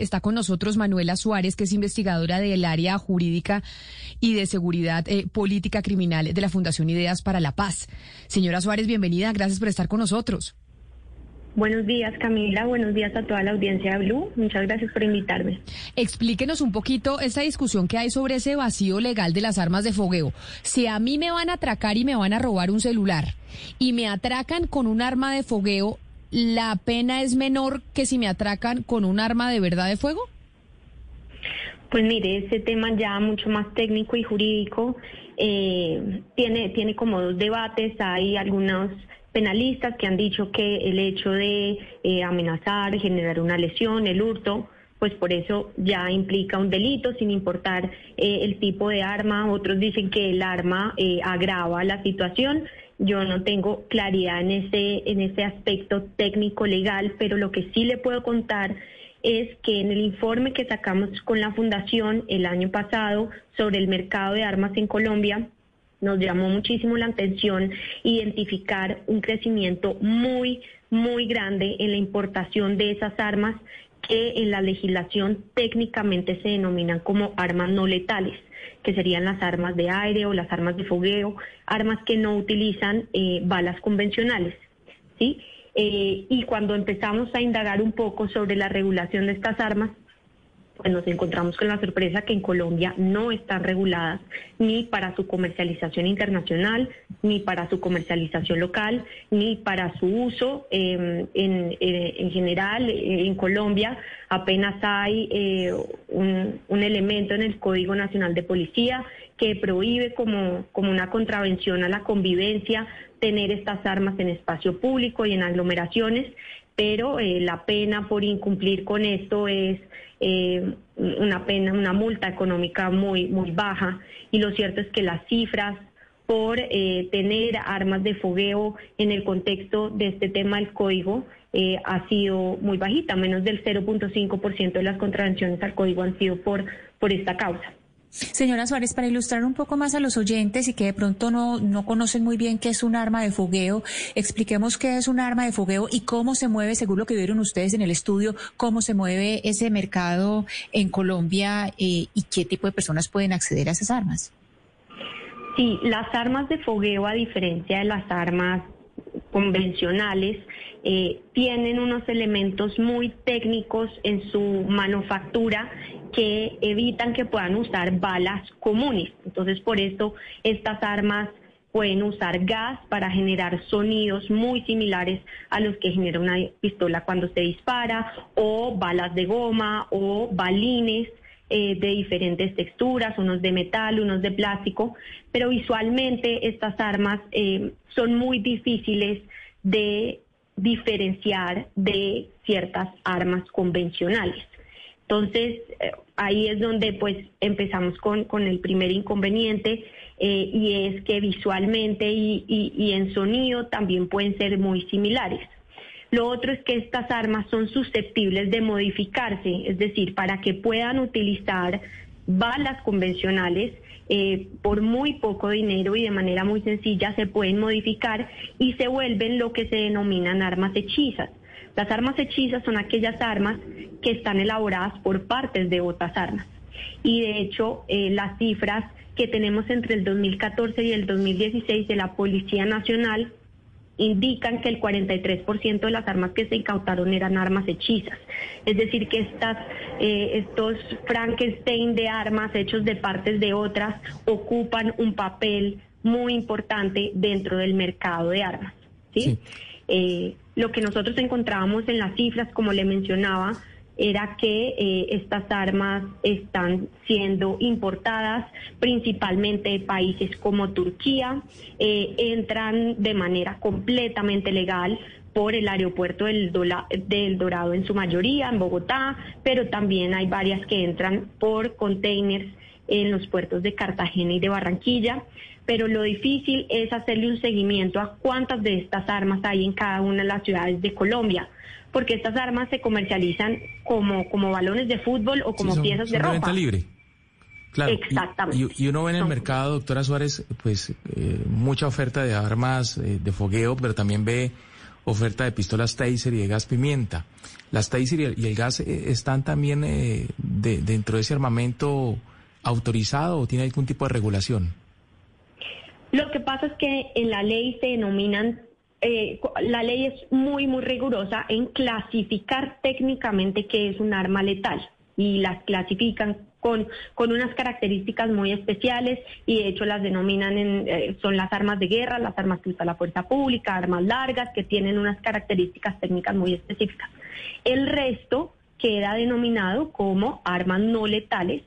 Está con nosotros Manuela Suárez, que es investigadora del área jurídica y de seguridad eh, política criminal de la Fundación Ideas para la Paz. Señora Suárez, bienvenida. Gracias por estar con nosotros. Buenos días, Camila. Buenos días a toda la audiencia de Blue. Muchas gracias por invitarme. Explíquenos un poquito esta discusión que hay sobre ese vacío legal de las armas de fogueo. Si a mí me van a atracar y me van a robar un celular y me atracan con un arma de fogueo, ¿la pena es menor que si me atracan con un arma de verdad de fuego? Pues mire, ese tema ya mucho más técnico y jurídico eh, tiene, tiene como dos debates. Hay algunos penalistas que han dicho que el hecho de eh, amenazar, generar una lesión, el hurto, pues por eso ya implica un delito sin importar eh, el tipo de arma. Otros dicen que el arma eh, agrava la situación. Yo no tengo claridad en ese, en ese aspecto técnico legal, pero lo que sí le puedo contar es que en el informe que sacamos con la Fundación el año pasado sobre el mercado de armas en Colombia, nos llamó muchísimo la atención identificar un crecimiento muy, muy grande en la importación de esas armas que en la legislación técnicamente se denominan como armas no letales, que serían las armas de aire o las armas de fogueo, armas que no utilizan eh, balas convencionales. ¿sí? Eh, y cuando empezamos a indagar un poco sobre la regulación de estas armas, pues nos encontramos con la sorpresa que en Colombia no están reguladas ni para su comercialización internacional, ni para su comercialización local, ni para su uso em, en, eh, en, general. Eh, en Colombia apenas hay eh, un, un, elemento en el Código Nacional de Policía que prohíbe como, como una contravención a la convivencia tener estas armas en espacio público y en aglomeraciones, pero la pena por incumplir con esto es eh, una pena, una multa económica muy, baja. Y lo cierto es que las cifras por eh, tener armas de fogueo en el contexto de este tema del código eh, ha sido muy bajita, menos del 0.5% de las contravenciones al código han sido por, por esta causa. Señora Suárez, para ilustrar un poco más a los oyentes y que de pronto no, no conocen muy bien qué es un arma de fogueo, expliquemos qué es un arma de fogueo y cómo se mueve, según lo que vieron ustedes en el estudio, cómo se mueve ese mercado en Colombia eh, y qué tipo de personas pueden acceder a esas armas. Sí, las armas de fogueo, a diferencia de las armas convencionales, eh, tienen unos elementos muy técnicos en su manufactura que evitan que puedan usar balas comunes. Entonces, por esto, estas armas pueden usar gas para generar sonidos muy similares a los que genera una pistola cuando se dispara, o balas de goma, o balines eh, de diferentes texturas, unos de metal, unos de plástico, pero visualmente estas armas eh, son muy difíciles de diferenciar de ciertas armas convencionales. Entonces, eh, ahí es donde pues empezamos con, con el primer inconveniente eh, y es que visualmente y, en sonido también pueden ser muy similares. Lo otro es que estas armas son susceptibles de modificarse, es decir, para que puedan utilizar balas convencionales, eh, por muy poco dinero y de manera muy sencilla se pueden modificar y se vuelven lo que se denominan armas hechizas. Las armas hechizas son aquellas armas que están elaboradas por partes de otras armas. Y de hecho, eh, las cifras que tenemos entre el 2014 y el 2016 de la Policía Nacional indican que el 43% de las armas que se incautaron eran armas hechizas. Es decir, que estas, eh, estos Frankenstein de armas hechos de partes de otras ocupan un papel muy importante dentro del mercado de armas. ¿sí? Eh, lo que nosotros encontrábamos en las cifras, como le mencionaba, era que eh, estas armas están siendo importadas principalmente de países como Turquía, eh, entran de manera completamente legal por el aeropuerto del, del Dorado en su mayoría, en Bogotá, pero también hay varias que entran por containers en los puertos de Cartagena y de Barranquilla. Pero lo difícil es hacerle un seguimiento a cuántas de estas armas hay en cada una de las ciudades de Colombia, porque estas armas se comercializan como, como balones de fútbol o como piezas de ropa. venta libre. Claro. Exactamente. Y, uno ve en el mercado, doctora Suárez, pues eh, mucha oferta de armas eh, de fogueo, pero también ve oferta de pistolas Taser y de gas pimienta. Las Taser y el, gas eh, están también eh, dentro de ese armamento autorizado o tiene algún tipo de regulación. Lo que pasa es que en la ley se denominan, eh, la ley es muy, muy rigurosa en clasificar técnicamente qué es un arma letal y las clasifican con, con unas características muy especiales y de hecho las denominan en, eh, son las armas de guerra, las armas que usa la fuerza pública, armas largas que tienen unas características técnicas muy específicas. El resto queda denominado como armas no letales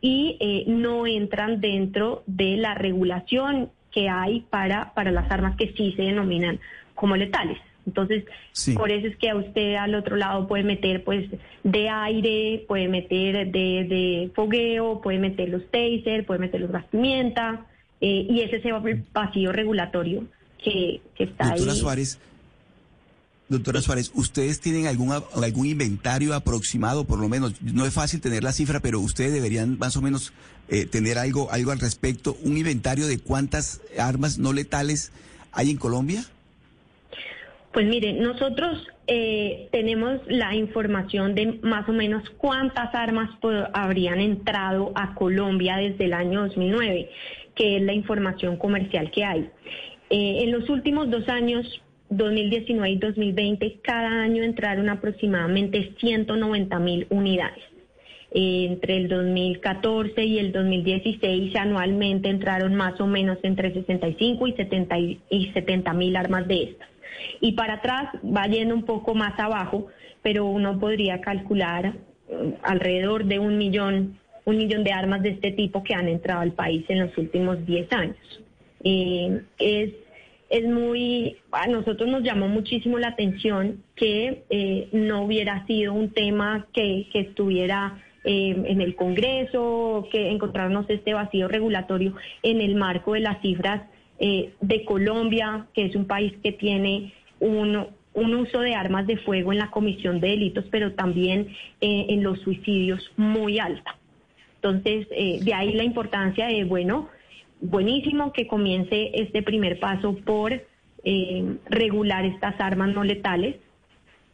y eh, no entran dentro de la regulación que hay para, para las armas que sí se denominan como letales. Entonces, por eso es que a usted al otro lado puede meter pues de aire, puede meter de, de fogueo, puede meter los taser, puede meter los gas pimienta, eh, y ese es el vacío regulatorio que, está Doctora ahí. Suárez, Doctora Suárez, ¿ustedes tienen algún, algún inventario aproximado, por lo menos? No es fácil tener la cifra, pero ustedes deberían más o menos eh, tener algo, algo al respecto, un inventario de cuántas armas no letales hay en Colombia. Pues mire, nosotros eh, tenemos la información de más o menos cuántas armas habrían entrado a Colombia desde el año 2009, que es la información comercial que hay. Eh, en los últimos dos años, 2019 y 2020, cada año entraron aproximadamente 190 mil unidades. Entre el 2014 y el 2016 anualmente entraron más o menos entre 65 y 70 y 70 mil armas de estas y para atrás va yendo un poco más abajo, pero uno podría calcular eh, alrededor de un millón, un millón de armas de este tipo que han entrado al país en los últimos 10 años. Eh, es, es muy, a nosotros nos llamó muchísimo la atención que eh, no hubiera sido un tema que, que estuviera en el Congreso, que encontrarnos este vacío regulatorio en el marco de las cifras de Colombia, que es un país que tiene un, un uso de armas de fuego en la comisión de delitos, pero también eh, en los suicidios muy alta. Entonces, eh, de ahí la importancia de, bueno, buenísimo que comience este primer paso por eh, regular estas armas no letales,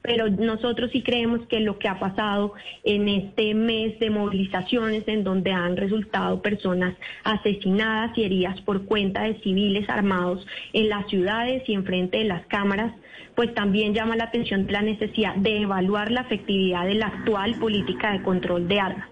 pero nosotros sí creemos que lo que ha pasado en este mes de movilizaciones en donde han resultado personas asesinadas y heridas por cuenta de civiles armados en las ciudades y en frente de las cámaras, pues también llama la atención la necesidad de evaluar la efectividad de la actual política de control de armas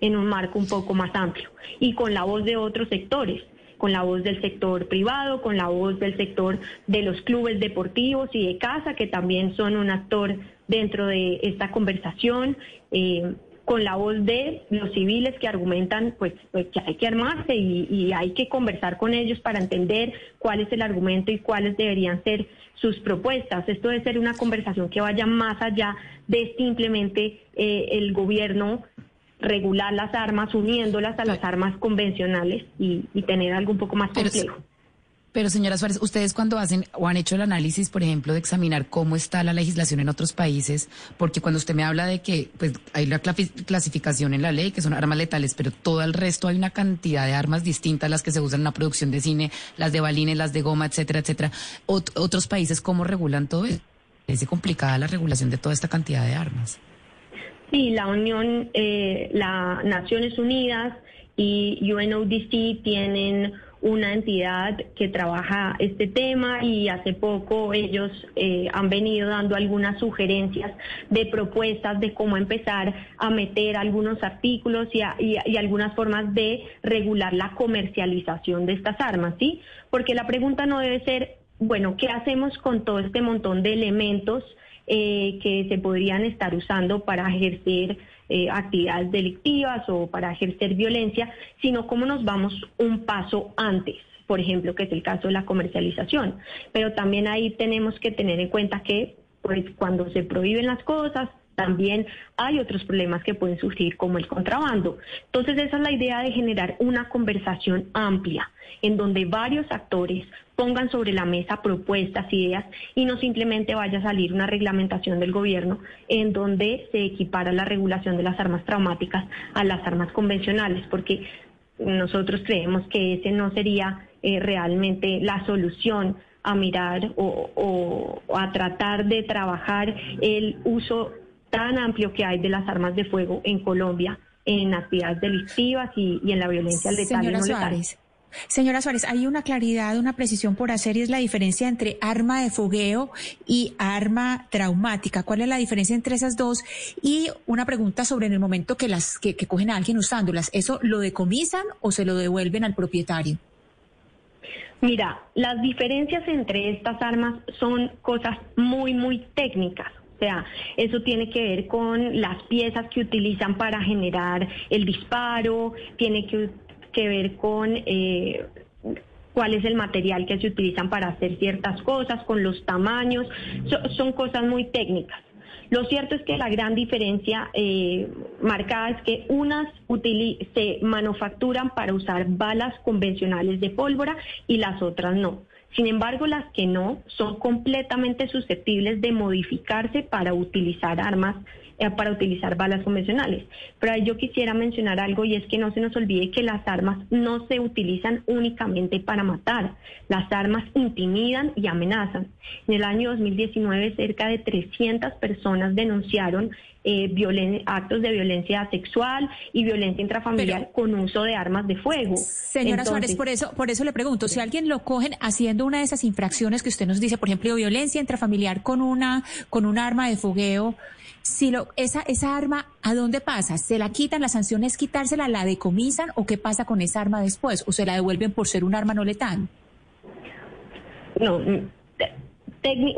en un marco un poco más amplio y con la voz de otros sectores con la voz del sector privado, con la voz del sector de los clubes deportivos y de casa, que también son un actor dentro de esta conversación. Eh, con la voz de los civiles que argumentan pues, pues que hay que armarse y, y, hay que conversar con ellos para entender cuál es el argumento y cuáles deberían ser sus propuestas. Esto debe ser una conversación que vaya más allá de simplemente eh, el gobierno regular las armas, uniéndolas a las armas convencionales y, tener algo un poco más complejo. Pero, señora Suárez, ustedes cuando hacen o han hecho el análisis, por ejemplo, de examinar cómo está la legislación en otros países, porque cuando usted me habla de que pues hay la clasificación en la ley, que son armas letales, pero todo el resto hay una cantidad de armas distintas, las que se usan en la producción de cine, las de balines, las de goma, etcétera, etcétera. otros países, ¿cómo regulan todo eso? Es complicada la regulación de toda esta cantidad de armas. Sí, la Unión, eh, las Naciones Unidas y UNODC tienen una entidad que trabaja este tema y hace poco ellos eh, han venido dando algunas sugerencias de propuestas de cómo empezar a meter algunos artículos y, y, algunas formas de regular la comercialización de estas armas, ¿sí? Porque la pregunta no debe ser, bueno, ¿qué hacemos con todo este montón de elementos? Eh, que se podrían estar usando para ejercer eh, actividades delictivas o para ejercer violencia, sino cómo nos vamos un paso antes por ejemplo, que es el caso de la comercialización. Pero también ahí tenemos que tener en cuenta que pues cuando se prohíben las cosas, también hay otros problemas que pueden surgir como el contrabando. Entonces esa es la idea de generar una conversación amplia en donde varios actores pongan sobre la mesa propuestas, ideas y no simplemente vaya a salir una reglamentación del gobierno en donde se equipara la regulación de las armas traumáticas a las armas convencionales, porque nosotros creemos que ese no sería eh, realmente la solución a mirar o, a tratar de trabajar el uso tan amplio que hay de las armas de fuego en Colombia en actividades delictivas y, en la violencia letal Señora y no Suárez. Señora Suárez, hay una claridad, una precisión por hacer y es la diferencia entre arma de fogueo y arma traumática. ¿Cuál es la diferencia entre esas dos? Y una pregunta sobre en el momento que las que, que cogen a alguien usándolas, ¿eso lo decomisan o se lo devuelven al propietario? Mira, las diferencias entre estas armas son cosas muy, muy técnicas. O sea, eso tiene que ver con las piezas que utilizan para generar el disparo, tiene que, ver con eh, cuál es el material que se utilizan para hacer ciertas cosas, con los tamaños, son cosas muy técnicas. Lo cierto es que la gran diferencia eh, marcada es que unas se manufacturan para usar balas convencionales de pólvora y las otras no. Sin embargo, las que no son completamente susceptibles de modificarse para utilizar armas eh, para utilizar balas convencionales. Pero ahí yo quisiera mencionar algo y es que no se nos olvide que las armas no se utilizan únicamente para matar. Las armas intimidan y amenazan. En el año 2019 cerca de 300 personas denunciaron eh, actos de violencia sexual y violencia intrafamiliar con uso de armas de fuego. Señora Suárez, por eso, por eso le pregunto, si alguien lo cogen haciendo una de esas infracciones que usted nos dice, por ejemplo, violencia intrafamiliar con una, con un arma de fogueo, si lo, esa, esa arma, ¿a dónde pasa? ¿Se la quitan? ¿La sanción es quitársela? ¿La decomisan? ¿O qué pasa con esa arma después? ¿O se la devuelven por ser un arma no letal? No, mm,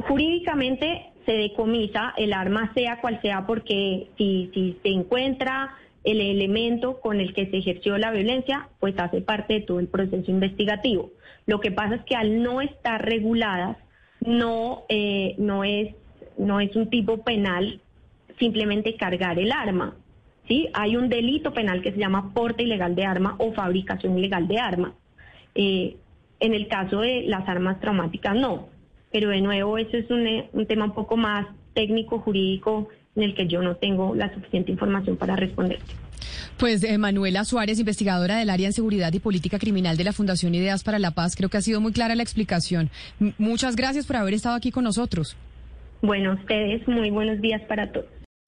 jurídicamente se decomisa el arma, sea cual sea, porque si, si se encuentra el elemento con el que se ejerció la violencia, pues hace parte de todo el proceso investigativo. Lo que pasa es que al no estar reguladas, no, eh, no, es, no es un tipo penal simplemente cargar el arma. ¿sí? Hay un delito penal que se llama porte ilegal de arma o fabricación ilegal de arma. Eh, en el caso de las armas traumáticas, no. Pero de nuevo, eso es un, eh, un tema un poco más técnico, jurídico, en el que yo no tengo la suficiente información para responderte. Pues eh, Manuela Suárez, investigadora del área en seguridad y política criminal de la Fundación Ideas para la Paz, creo que ha sido muy clara la explicación. muchas gracias por haber estado aquí con nosotros. Bueno, ustedes, muy buenos días para todos.